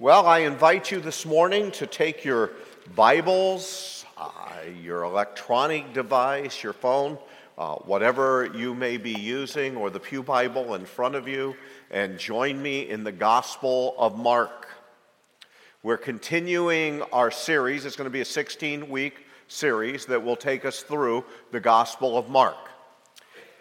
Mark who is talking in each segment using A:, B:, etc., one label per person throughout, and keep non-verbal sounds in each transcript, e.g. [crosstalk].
A: Well, I invite you this morning to take your Bibles, uh, your electronic device, your phone, uh, whatever you may be using, or the Pew Bible in front of you, and join me in the Gospel of Mark. We're continuing our series. It's going to be a 16 week series that will take us through the Gospel of Mark.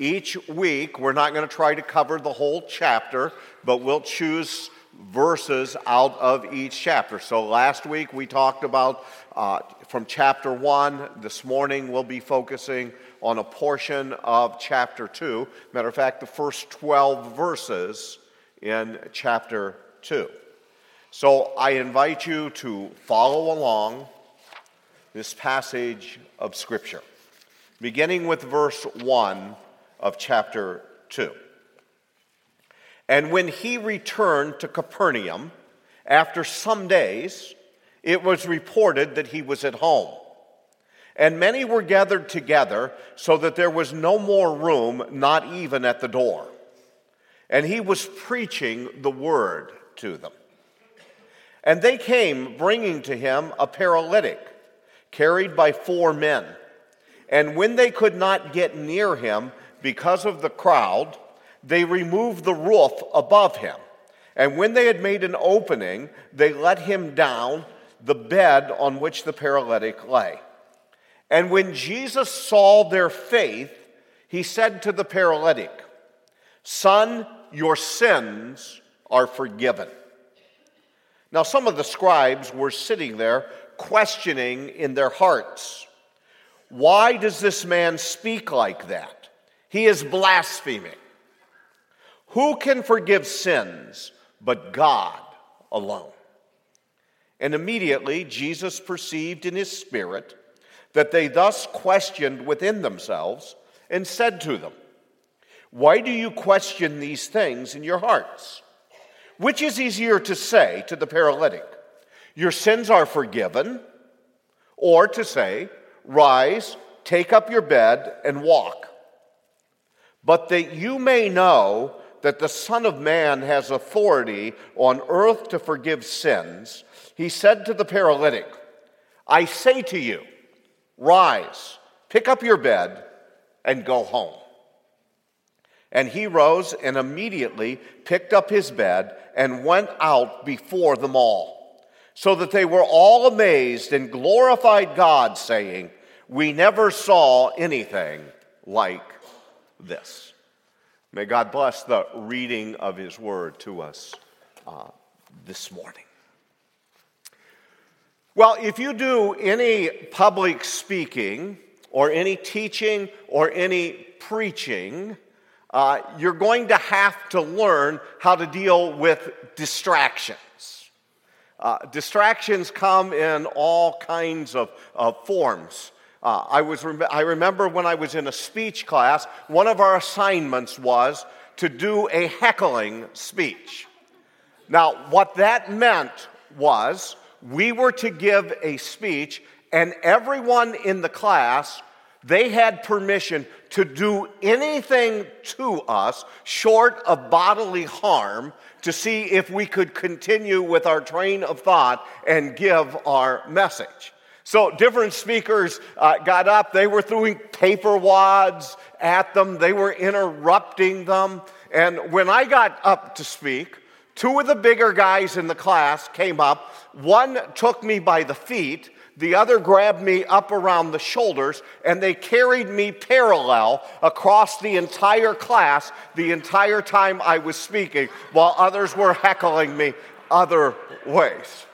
A: Each week, we're not going to try to cover the whole chapter, but we'll choose verses out of each chapter. So last week we talked about uh, from chapter 1. This morning we'll be focusing on a portion of chapter 2. Matter of fact, the first 12 verses in chapter 2. So I invite you to follow along this passage of Scripture, beginning with verse 1 of chapter 2. And when he returned to Capernaum, after some days, it was reported that he was at home. And many were gathered together, so that there was no more room, not even at the door. And he was preaching the word to them. And they came, bringing to him a paralytic, carried by four men. And when they could not get near him because of the crowd, they removed the roof above him. And when they had made an opening, they let him down the bed on which the paralytic lay. And when Jesus saw their faith, he said to the paralytic, Son, your sins are forgiven. Now, some of the scribes were sitting there questioning in their hearts, Why does this man speak like that? He is blaspheming. Who can forgive sins but God alone? And immediately Jesus perceived in his spirit that they thus questioned within themselves and said to them, Why do you question these things in your hearts? Which is easier to say to the paralytic, Your sins are forgiven, or to say, Rise, take up your bed, and walk? But that you may know that the Son of Man has authority on earth to forgive sins, he said to the paralytic, I say to you, rise, pick up your bed, and go home. And he rose and immediately picked up his bed and went out before them all, so that they were all amazed and glorified God, saying, We never saw anything like this. May God bless the reading of His word to us uh, this morning. Well, if you do any public speaking or any teaching or any preaching, uh, you're going to have to learn how to deal with distractions. Uh, distractions come in all kinds of, of forms. Uh, I, was rem- I remember when I was in a speech class, one of our assignments was to do a heckling speech. Now, what that meant was we were to give a speech, and everyone in the class they had permission to do anything to us short of bodily harm to see if we could continue with our train of thought and give our message. So different speakers uh, got up. They were throwing paper wads at them, they were interrupting them. And when I got up to speak, two of the bigger guys in the class came up. One took me by the feet, the other grabbed me up around the shoulders, and they carried me parallel across the entire class the entire time I was speaking, while others were heckling me other ways.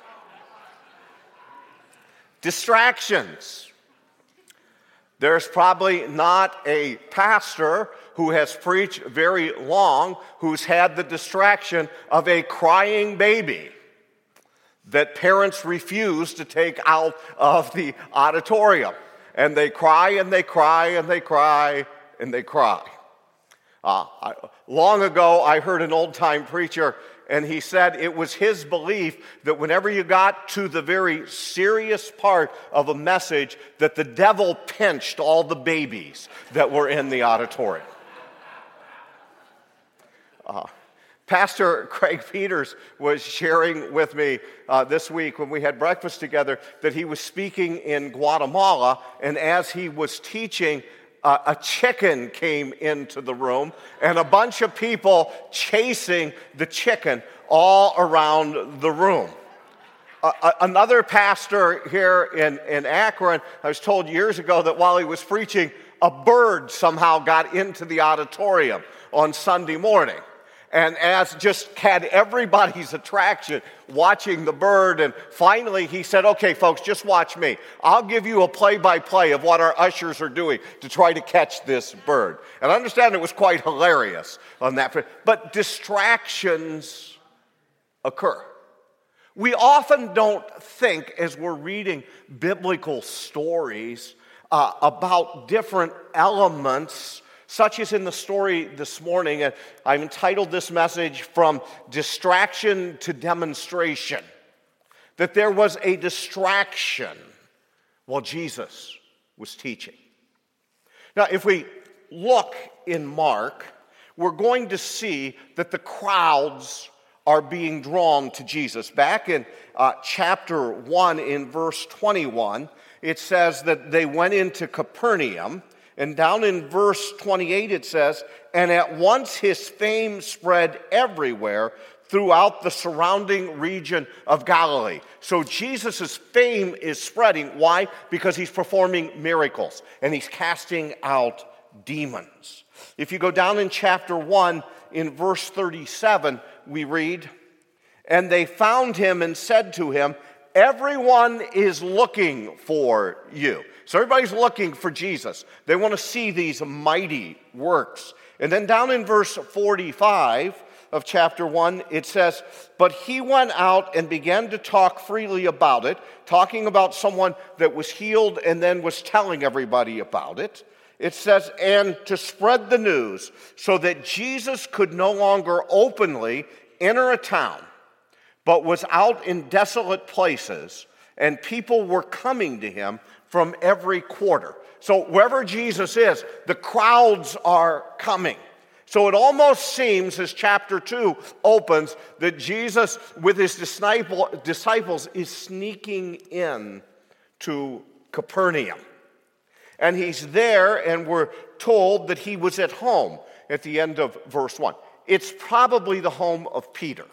A: Distractions. There's probably not a pastor who has preached very long who's had the distraction of a crying baby that parents refuse to take out of the auditorium. And they cry and they cry and they cry and they cry. Uh, I, long ago, I heard an old time preacher and he said it was his belief that whenever you got to the very serious part of a message that the devil pinched all the babies that were in the auditorium. Uh, Pastor [laughs] Craig Peters was sharing with me uh, this week when we had breakfast together that he was speaking in Guatemala, and as he was teaching, uh, a chicken came into the room, and a bunch of people chasing the chicken all around the room. Uh, another pastor here in, in Akron, I was told years ago that while he was preaching, a bird somehow got into the auditorium on Sunday morning and as just had everybody's attraction watching the bird. And finally, he said, Okay, folks, just watch me. I'll give you a play by play of what our ushers are doing to try to catch this bird. And I understand it was quite hilarious on that. But distractions occur. We often don't think, as we're reading biblical stories, uh, about different elements such as in the story this morning. And I've entitled this message From Distraction to Demonstration. That there was a distraction while Jesus was teaching. Now, if we look in Mark, we're going to see that the crowds are being drawn to Jesus. Back in uh, chapter 1, in verse 21, it says that they went into Capernaum and down in verse 28, it says, And at once his fame spread everywhere throughout the surrounding region of Galilee. So Jesus' fame is spreading. Why? Because he's performing miracles and he's casting out demons. If you go down in chapter 1, in verse 37, we read, And they found him and said to him, Everyone is looking for you. So everybody's looking for Jesus. They want to see these mighty works. And then down in verse 45 of chapter 1, it says, But he went out and began to talk freely about it, talking about someone that was healed and then was telling everybody about it. It says, and to spread the news so that Jesus could no longer openly enter a town, but was out in desolate places, and people were coming to him from every quarter. So wherever Jesus is, the crowds are coming. So it almost seems, as chapter 2 opens, that Jesus, with his disciple, disciples, is sneaking in to Capernaum. And he's there, and we're told that he was at home at the end of verse 1. It's probably the home of Peter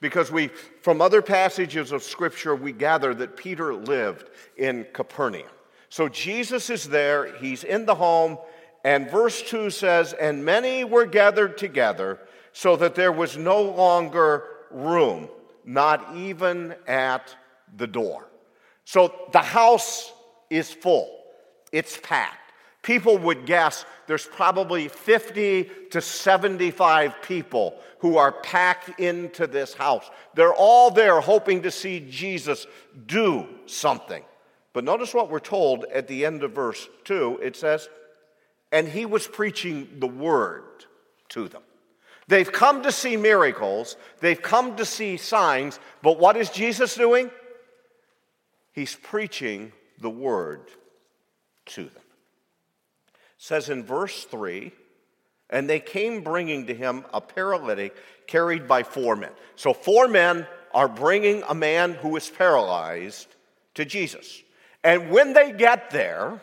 A: because we from other passages of scripture we gather that Peter lived in Capernaum. So Jesus is there, he's in the home, and verse 2 says, And many were gathered together, so that there was no longer room, not even at the door. So the house is full, it's packed. People would guess there's probably 50 to 75 people who are packed into this house. They're all there hoping to see Jesus do something. But notice what we're told at the end of verse 2. It says, And he was preaching the word to them. They've come to see miracles, they've come to see signs, but what is Jesus doing? He's preaching the word to them. It says in verse 3 and they came bringing to him a paralytic carried by four men. So, four men are bringing a man who is paralyzed to Jesus. And when they get there,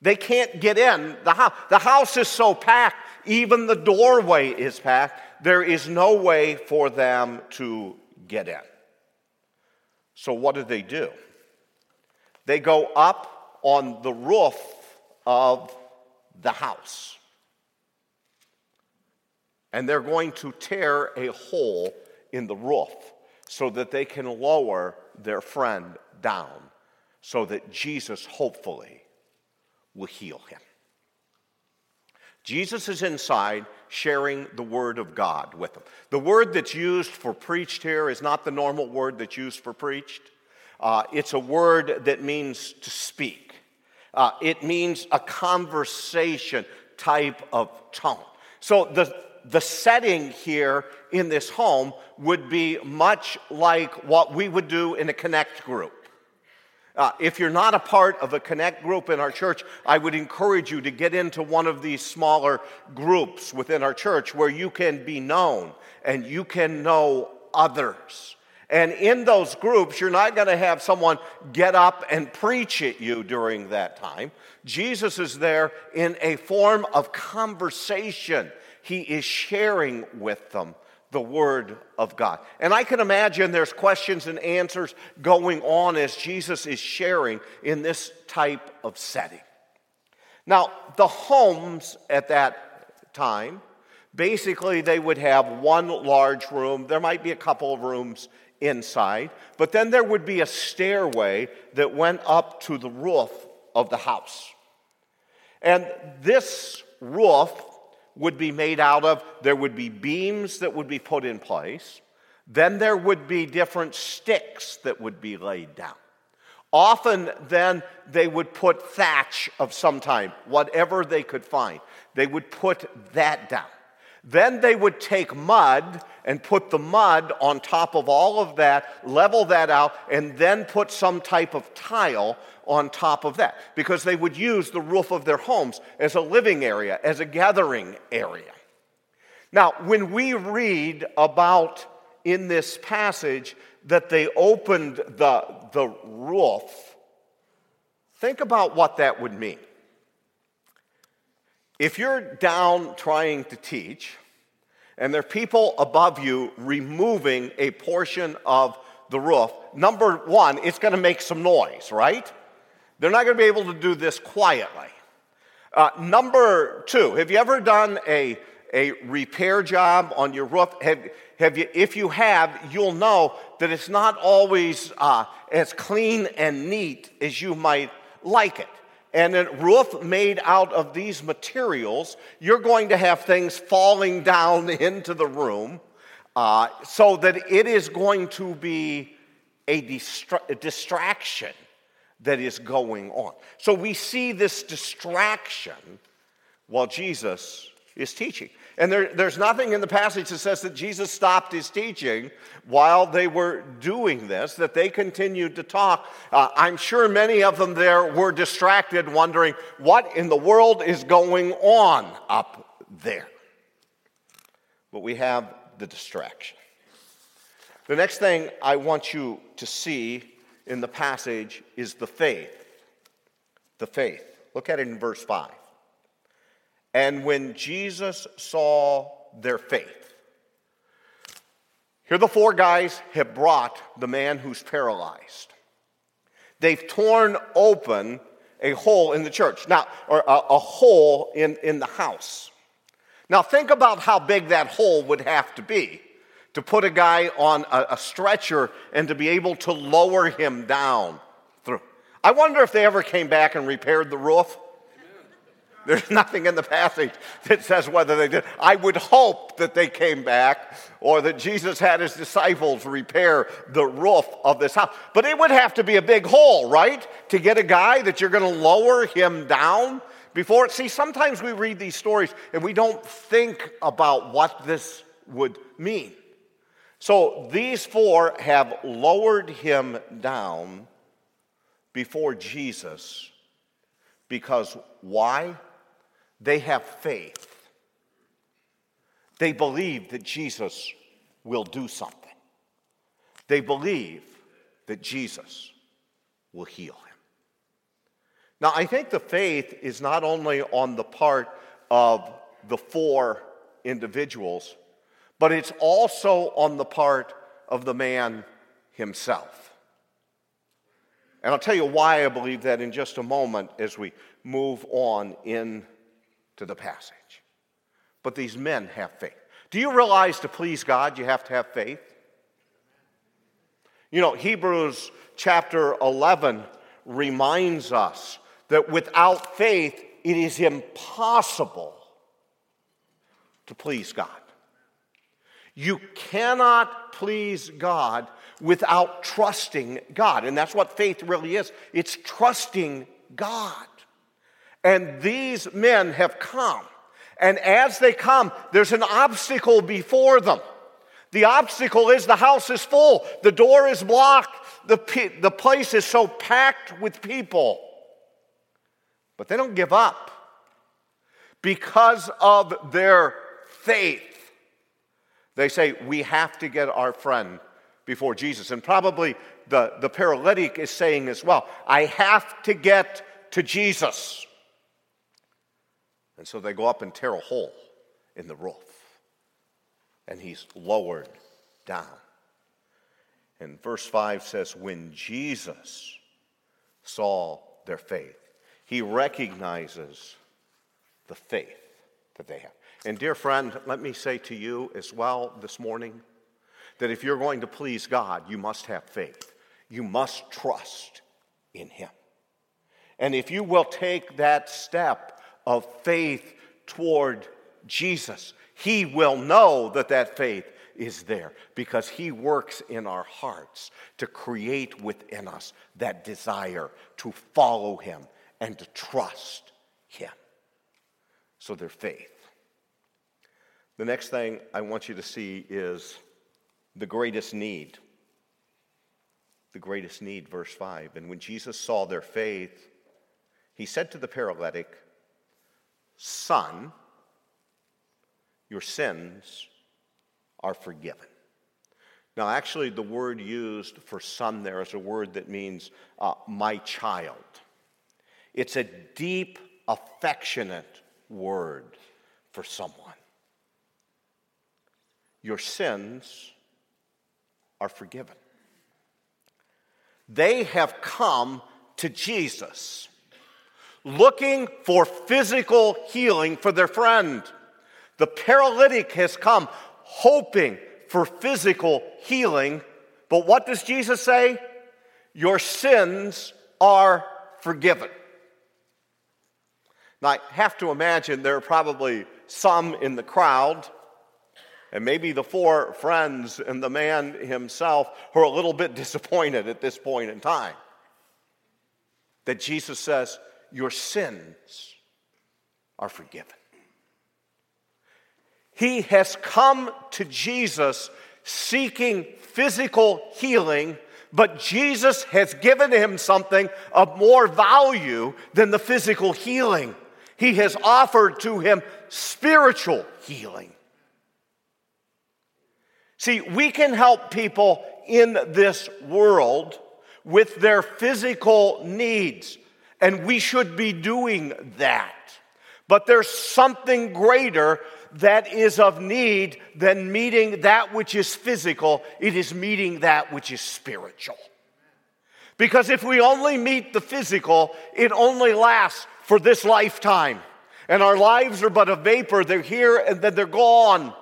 A: they can't get in the house. The house is so packed, even the doorway is packed. There is no way for them to get in. So, what do they do? They go up on the roof of the house. And they're going to tear a hole in the roof so that they can lower their friend down so that Jesus hopefully will heal him. Jesus is inside sharing the Word of God with them. The word that's used for preached here is not the normal word that's used for preached. Uh, it's a word that means to speak, uh, it means a conversation type of tone. So the, the setting here in this home would be much like what we would do in a connect group. Uh, if you're not a part of a connect group in our church, I would encourage you to get into one of these smaller groups within our church where you can be known and you can know others. And in those groups, you're not going to have someone get up and preach at you during that time. Jesus is there in a form of conversation. He is sharing with them the Word of God. And I can imagine there's questions and answers going on as Jesus is sharing in this type of setting. Now, the homes at that time, basically, they would have one large room. There might be a couple of rooms inside, but then there would be a stairway that went up to the roof of the house. And this roof would be made out of. There would be beams that would be put in place. Then there would be different sticks that would be laid down. Often, then, they would put thatch of some kind, whatever they could find. They would put that down. Then they would take mud and put the mud on top of all of that, level that out, and then put some type of tile on top of that because they would use the roof of their homes as a living area, as a gathering area. Now, when we read about in this passage that they opened the, the roof, think about what that would mean. If you're down trying to teach, and there are people above you removing a portion of the roof, number one, it's to make some noise, right? They're not going to be able to do this quietly. Uh, number two, have you ever done a, a repair job on your roof? Have, have you, if you have, you'll know that it's not always uh, as clean and neat as you might like it. And a roof made out of these materials, you're going to have things falling down [laughs] into the room uh, so that it is going to be a, distra- a distraction that is going on. So we see this distraction while Jesus is teaching. And there, there's nothing in the passage that says that Jesus stopped his teaching while they were doing this, that they continued to talk. Uh, I'm sure many of them there were distracted, wondering what in the world is going on up there. But we have the distraction. The next thing I want you to see in the passage is the faith. The faith. Look at it in verse 5. And when Jesus saw their faith, here the four guys have brought the man who's paralyzed. They've torn open a hole in the church, now, or a, a hole in, in the house. Now, think about how big that hole would have to be to put a guy on a, a stretcher and to be able to lower him down through. I wonder if they ever came back and repaired the roof. There's nothing in the passage that says whether they did. I would hope that they came back or that Jesus had his disciples repair the roof of this house. But it would have to be a big hole, right? To get a guy that you're going to lower him down before. See, sometimes we read these stories and we don't think about what this would mean. So these four have lowered him down before Jesus because why? They have faith. They believe that Jesus will do something. They believe that Jesus will heal him. Now, I think the faith is not only on the part of the four individuals, but it's also on the part of the man himself. And I'll tell you why I believe that in just a moment as we move on into the passage. But these men have faith. Do you realize to please God you have to have faith? You know, Hebrews chapter 11 reminds us that without faith it is impossible to please God. You cannot please God without trusting God. And that's what faith really is it's trusting God. And these men have come. And as they come, there's an obstacle before them. The obstacle is the house is full, the door is blocked, the, the place is so packed with people. But they don't give up because of their faith. They say, We have to get our friend before Jesus. And probably the, the paralytic is saying as well, I have to get to Jesus. And so they go up and tear a hole in the roof. And he's lowered down. And verse 5 says, When Jesus saw their faith, he recognizes the faith that they have. And, dear friend, let me say to you as well this morning that if you're going to please God, you must have faith. You must trust in Him. And if you will take that step of faith toward Jesus, He will know that that faith is there because He works in our hearts to create within us that desire to follow Him and to trust Him. So their faith. The next thing I want you to see is the greatest need. The greatest need, verse 5. And when Jesus saw their faith, he said to the paralytic, Son, your sins are forgiven. Now, actually, the word used for son there is a word that means uh, my child. It's a deep, affectionate word for someone. Your sins are forgiven. They have come to Jesus looking for physical healing for their friend. The paralytic has come hoping for physical healing, but what does Jesus say? Your sins are forgiven. Now, I have to imagine there are probably some in the crowd, and maybe the four friends and the man himself, who are a little bit [laughs] disappointed at this point in time. That Jesus says, Your sins are forgiven. He has come to Jesus seeking physical healing, but Jesus has given him something of more value than the physical healing. He has offered to him spiritual healing. See, we can help people in this world with their physical needs, and we should be doing that. But there's something greater that is of need than meeting that which is physical, it is meeting that which is spiritual. Because if we only meet the physical, it only lasts for this lifetime. And our lives are but a vapor, they're here and then they're gone.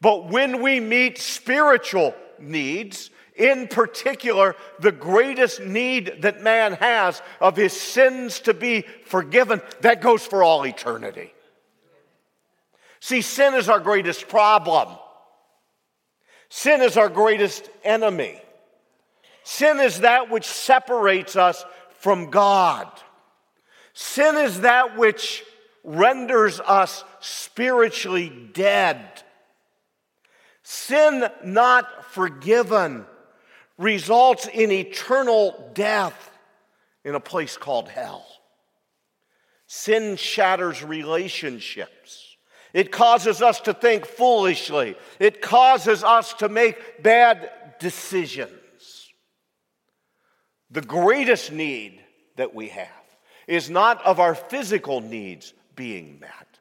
A: But when we meet spiritual needs, in particular, the greatest need that man has of his sins to be forgiven, that goes for all eternity. See, sin is our greatest problem. Sin is our greatest enemy. Sin is that which separates us from God. Sin is that which renders us spiritually dead. Sin not forgiven results in eternal death in a place called hell. Sin shatters relationships. It causes us to think foolishly. It causes us to make bad decisions. The greatest need that we have is not of our physical needs being met,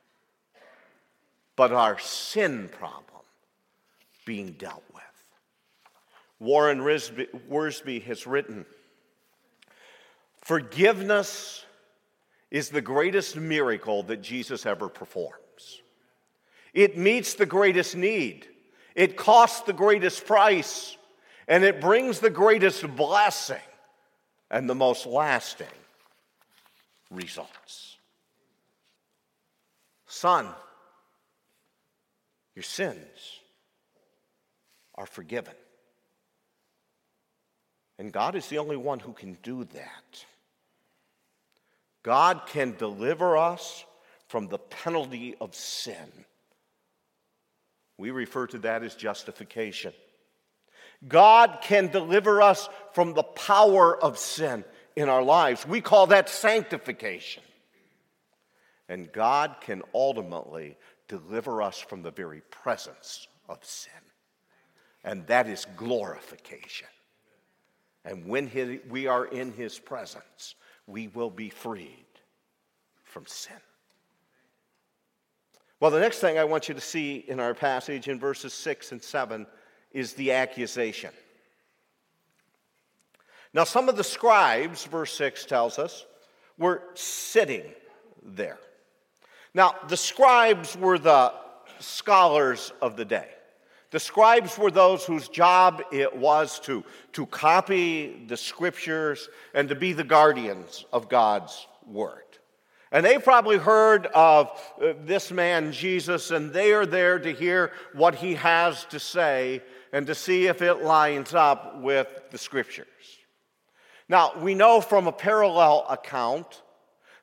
A: but our sin problem being dealt with. Warren Wiersbe has written Forgiveness is the greatest miracle that Jesus ever performs. It meets the greatest need, it costs the greatest price, and it brings the greatest blessing and the most lasting results. Son, your sins are forgiven. And God is the only one who can do that. God can deliver us from the penalty of sin we refer to that as justification. God can deliver us from the power of sin in our lives. We call that sanctification. And God can ultimately deliver us from the very presence of sin. And that is glorification. And when we are in His presence, we will be freed from sin. Well, the next thing I want you to see in our passage in verses 6 and 7 is the accusation. Now, some of the scribes, verse 6 tells us, were sitting there. Now, the scribes were the scholars of the day. The scribes were those whose job it was to, to copy the scriptures and to be the guardians of God's word. And they probably heard of uh, this man, Jesus, and they are there to hear what he has to say and to see if it lines up with the scriptures. Now, we know from a parallel account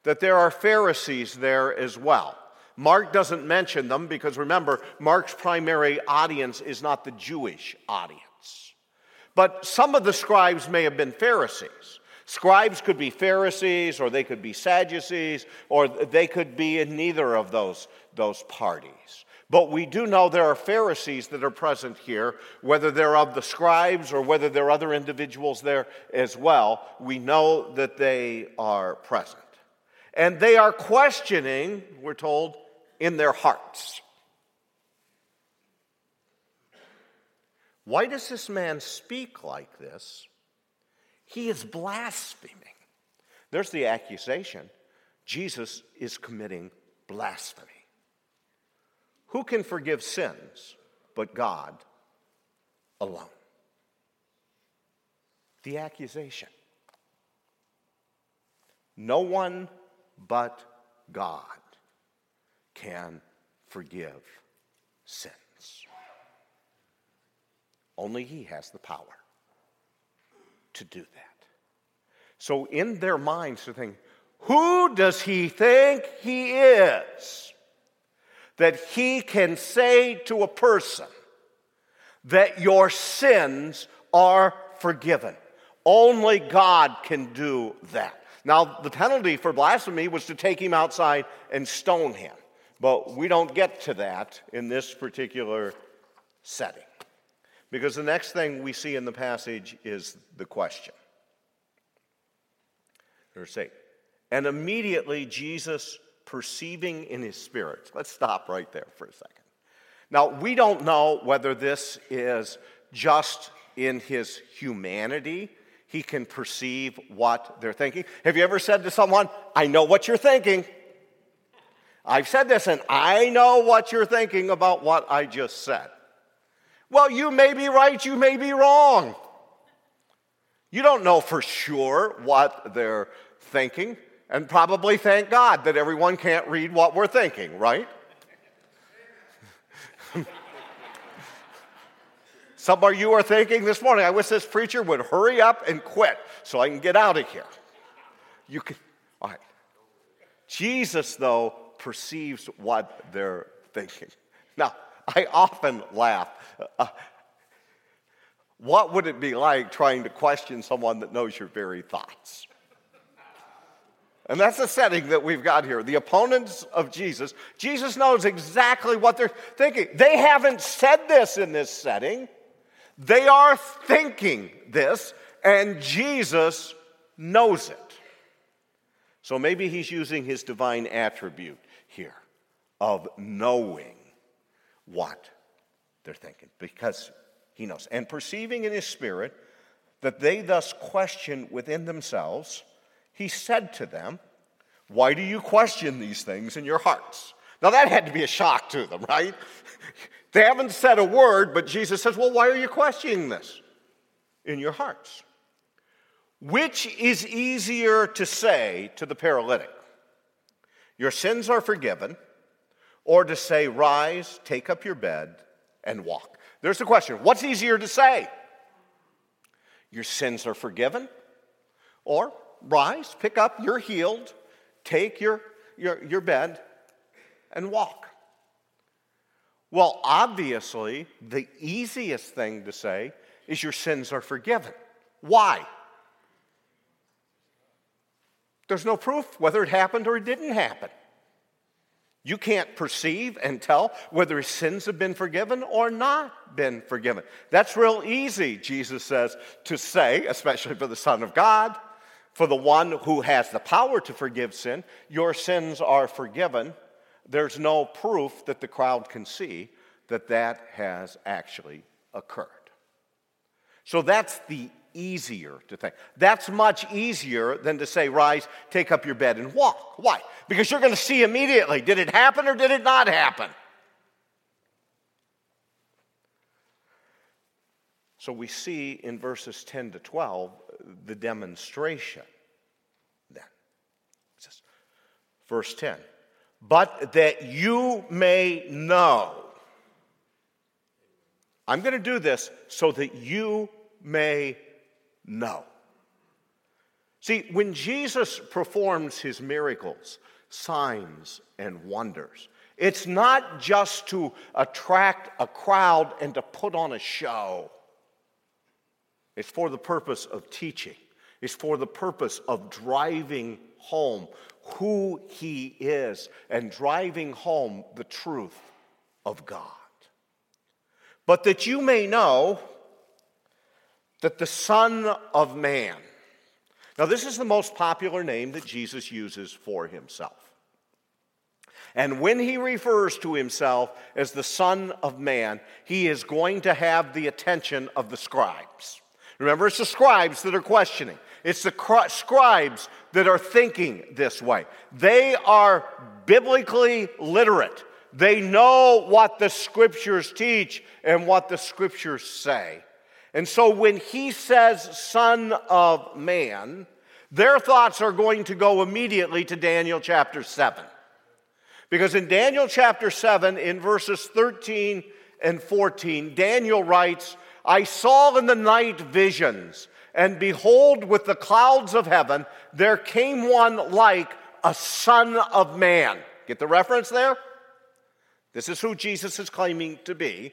A: that there are Pharisees there as well. Mark doesn't mention them because remember, Mark's primary audience is not the Jewish audience. But some of the scribes may have been Pharisees. Scribes could be Pharisees, or they could be Sadducees, or they could be in neither of those, those parties. But we do know there are Pharisees that are present here, whether they're of the scribes or whether there are other individuals there as well. We know that they are present. And they are questioning, we're told, in their hearts. Why does this man speak like this? He is blaspheming. There's the accusation. Jesus is committing blasphemy. Who can forgive sins but God alone? The accusation. No one but God can forgive sins. Only He has the power to do that. So, in their minds, they're thinking, who does he think he is? that he can say to a person that your sins are forgiven. Only God can do that. Now, the penalty for blasphemy was to take him outside and stone him. But we don't get to that in this particular setting. Because the next thing we see in the passage is the question. Verse 8. And immediately Jesus perceiving in his spirit. [laughs] Let's stop right there for a second. Now, we don't know whether this is just in his humanity. He can perceive what they're thinking. Have you ever said to someone, I know what you're thinking? I've said this, and I know what you're thinking about what I just said. Well, you may be right, you may be wrong. You don't know for sure what they're thinking. And probably thank God that everyone can't read what we're thinking, right? [laughs] Some of you are thinking this morning, I wish this preacher would hurry up and quit so I can get out of here. You can, all right. Jesus, though, perceives what they're thinking. [laughs] Now, I often laugh. Uh, what would it be like trying to question someone that knows your very thoughts? And that's the setting that we've got here. The opponents of Jesus, Jesus knows exactly what they're thinking. They haven't said this in this setting, they are thinking this, and Jesus knows it. So maybe he's using his divine attribute here of knowing what they're thinking because he knows. And perceiving in his spirit that they thus question within themselves he said to them, Why do you question these things in your hearts? Now, that had to be a shock to them, right? [laughs] they haven't said a word, but Jesus says, Well, why are you questioning this in your hearts? Which is easier to say to the paralytic? Your sins are forgiven, or to say, Rise, take up your bed, and walk? There's the question What's easier to say? Your sins are forgiven, or rise, pick up, you're healed, take your, your, your bed, and walk. Well, obviously, the easiest thing to say is your sins are forgiven. Why? There's no proof whether it happened or it didn't happen. You can't perceive and tell whether his sins have been forgiven or not been forgiven. That's real easy, Jesus says, to say, especially for the Son of God. For the one who has the power to forgive sin, your sins are forgiven. There's no proof that the crowd can see that that has actually occurred. So that's the easier to think. That's much easier than to say, rise, take up your bed, and walk. Why? Because you're going to see immediately did it happen or did it not happen? So we see in verses 10 to 12 the demonstration then. It says, verse 10 But that you may know. I'm going to do this so that you may know. See, when Jesus performs his miracles, signs, and wonders, it's not just to attract a crowd and to put on a show. It's for the purpose of teaching. It's for the purpose of driving home who he is and driving home the truth of God. But that you may know that the Son of Man, now this is the most popular name that Jesus uses for himself. And when he refers to himself as the Son of Man, he is going to have the attention of the scribes. Remember, it's the scribes that are questioning. It's the scribes that are thinking this way. They are biblically literate. They know what the scriptures teach and what the scriptures say. And so when he says Son of Man, their thoughts are going to go immediately to Daniel chapter 7. Because in Daniel chapter 7, in verses 13 and 14, Daniel writes, I saw in the night visions, and behold, with the clouds of heaven, there came one like a son of man. Get the reference there? This is who Jesus is claiming to be.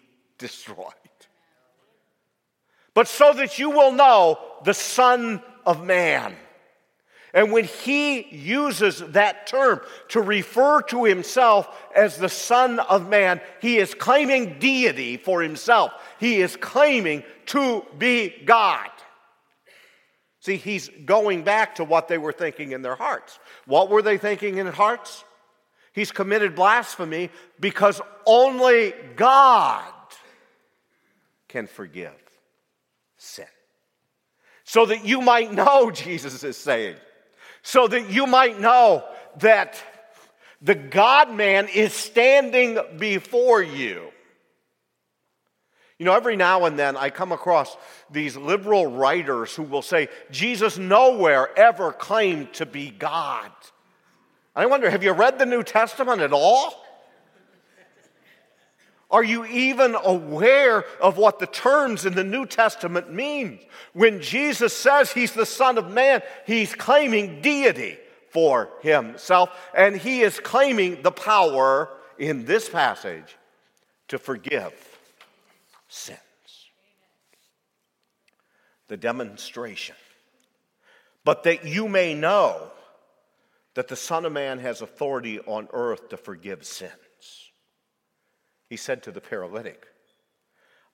A: destroyed. But so that you will know the Son of Man. And when he uses that term to refer to himself as the Son of Man, he is claiming deity for himself. He is claiming to be God. See, he's going back to what they were thinking in their hearts. What were they thinking in their hearts? He's committed blasphemy because only God can forgive sin. So that you might know, [laughs] Jesus is saying, so that you might know that the God man is standing before you. You know, every now and then I come across these liberal writers who will say, Jesus nowhere ever claimed to be God. I wonder, have you read the New Testament at all? Are you even aware of what the terms in the New Testament mean? When Jesus says he's the Son of Man, he's claiming deity for himself, and he is claiming the power in this passage to forgive sins. The demonstration. But that you may know that the Son of Man has authority on earth to forgive sins he said to the paralytic,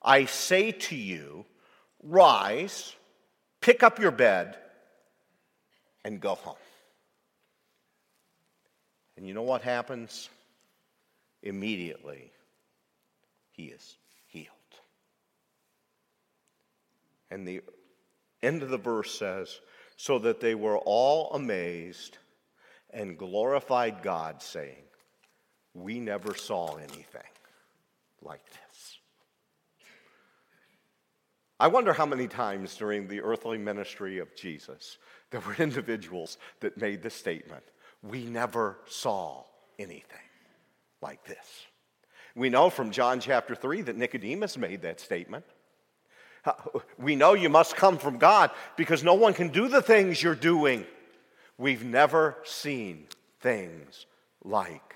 A: I say to you, rise, pick up your bed, and go home. And you know what happens? Immediately, he is healed. And the end of the verse says, So that they were all amazed and glorified God, saying, We never saw anything like this. I wonder how many times during the earthly ministry of Jesus there were individuals that made the statement, We never saw anything like this. We know from John chapter 3 that Nicodemus made that statement. We know you must come from God because no one can do the things you're doing. We've never seen things like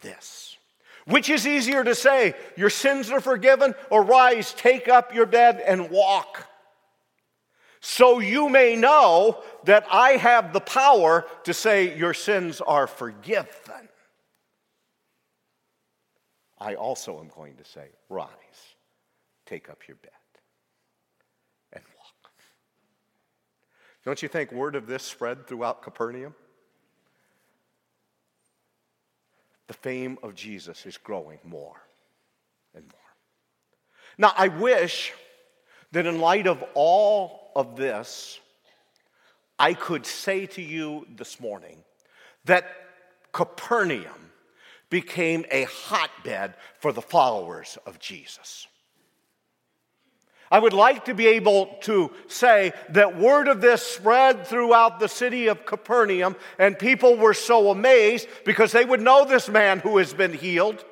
A: this. Which is easier to say, your sins are forgiven, or rise, take up your bed, and walk? So you may know that I have the power to say, your sins are forgiven. I also am going to say, rise, take up your bed, and walk. Don't you think word of this spread throughout Capernaum? the fame of Jesus is growing more and more. Now, I wish that in light of all of this, I could say to you this morning that Capernaum became a hotbed for the followers of Jesus. I would like to be able to say that word of this spread throughout the city of Capernaum, and people were so amazed because they would know this man who has been healed.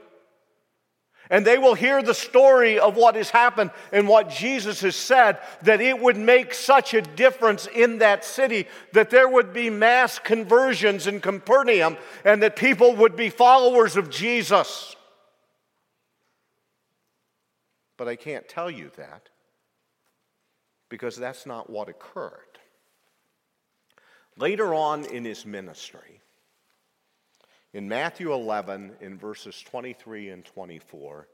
A: And they will hear the story of what has happened and what Jesus has said, that it would make such a difference in that city that there would be mass conversions in Capernaum and that people would be followers of Jesus. But I can't tell you that because that's not what occurred. Later on in his ministry, in Matthew 11, in verses 23 and 24,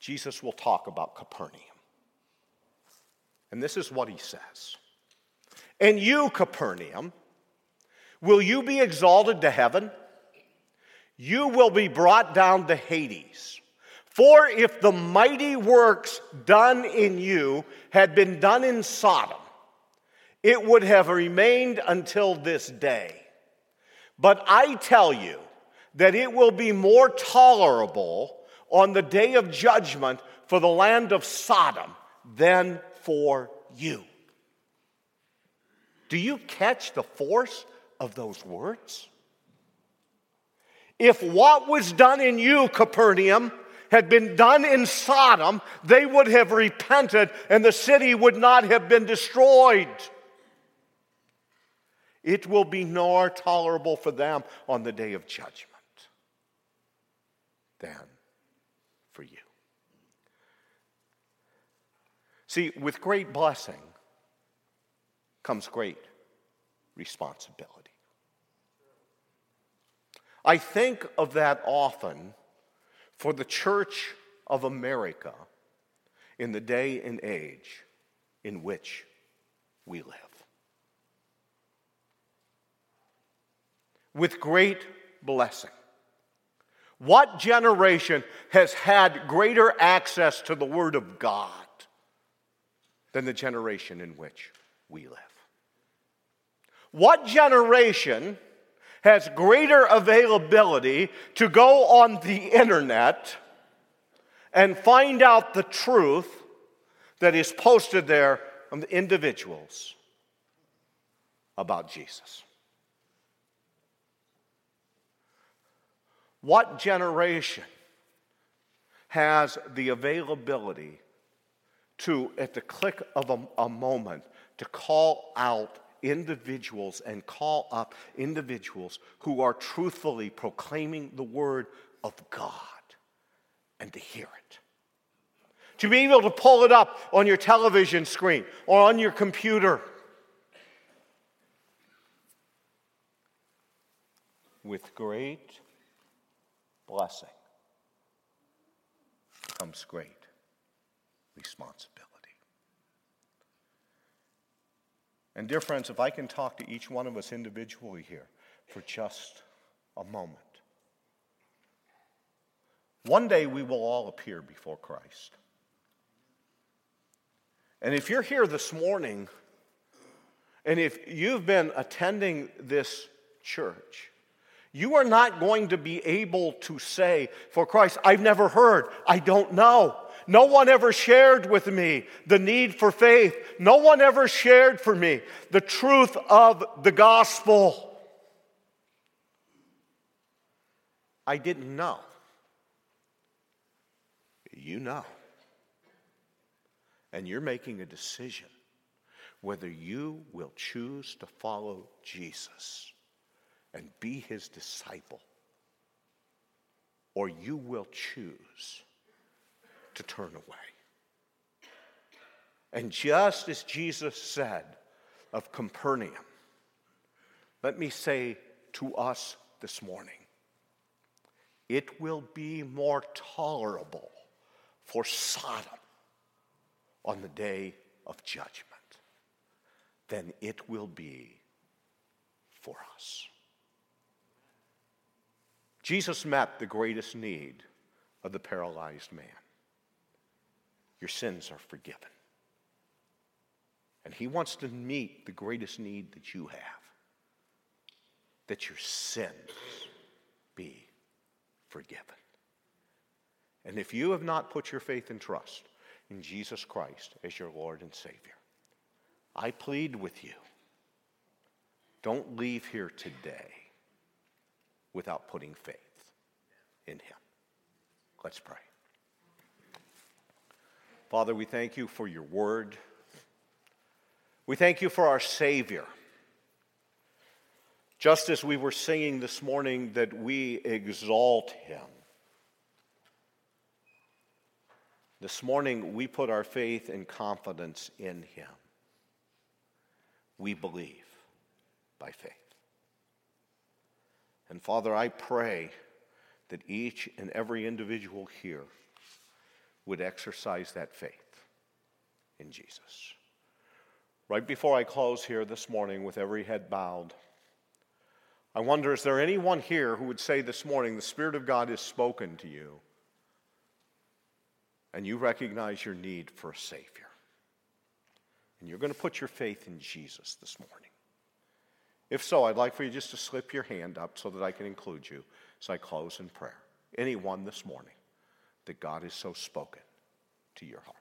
A: Jesus will talk about Capernaum. And this is what he says And you, Capernaum, will you be exalted to heaven? You will be brought down to Hades. For if the mighty works done in you had been done in Sodom, it would have remained until this day. But I tell you that it will be more tolerable on the day of judgment for the land of Sodom than for you. Do you catch the force of those words? If what was done in you, Capernaum, had been done in Sodom, they would have repented and the city would not have been destroyed. It will be more tolerable for them on the day of judgment than for you. See, with great blessing comes great responsibility. I think of that often for the church of America in the day and age in which we live. With great blessing. What generation has had greater access to the Word of God than the generation in which we live? What generation has greater availability to go on the internet and find out the truth that is posted there from the individuals about Jesus. What generation has the availability to, at the click of a, a moment, to call out individuals and call up individuals who are truthfully proclaiming the word of God and to hear it. To be able to pull it up on your television screen or on your computer. With great blessing comes great responsibility. And, dear friends, if I can talk to each one of us individually here for just a moment. One day we will all appear before Christ. And if you're here this morning, and if you've been attending this church, you are not going to be able to say for Christ, I've never heard, I don't know. No one ever shared with me the need for faith. No one ever shared for me the truth of the gospel. I didn't know. You know. And you're making a decision whether you will choose to follow Jesus and be his disciple, or you will choose to turn away. And just as Jesus said of Capernaum, let me say to us this morning it will be more tolerable for Sodom on the day of judgment than it will be for us. Jesus met the greatest need of the paralyzed man. Your sins are forgiven. And he wants to meet the greatest need that you have that your sins be forgiven. And if you have not put your faith and trust in Jesus Christ as your Lord and Savior, I plead with you don't leave here today without putting faith in Him. Let's pray. Father, we thank you for your word. We thank you for our Savior. Just as we were singing this morning, that we exalt him. This morning, we put our faith and confidence in him. We believe by faith. And Father, I pray that each and every individual here would exercise that faith in Jesus. Right before I close here this morning, with every head bowed, I wonder is there anyone here who would say this morning, the Spirit of God has spoken to you, and you recognize your need for a Savior? And you're going to put your faith in Jesus this morning. If so, I'd like for you just to slip your hand up so that I can include you as I close in prayer. Anyone this morning that God has so spoken to your heart.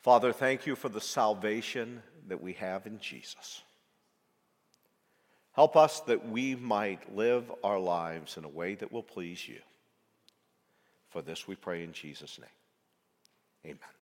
A: Father, thank you for the salvation that we have in Jesus. Help us that we might live our lives in a way that will please you. For this we pray in Jesus' name. Amen.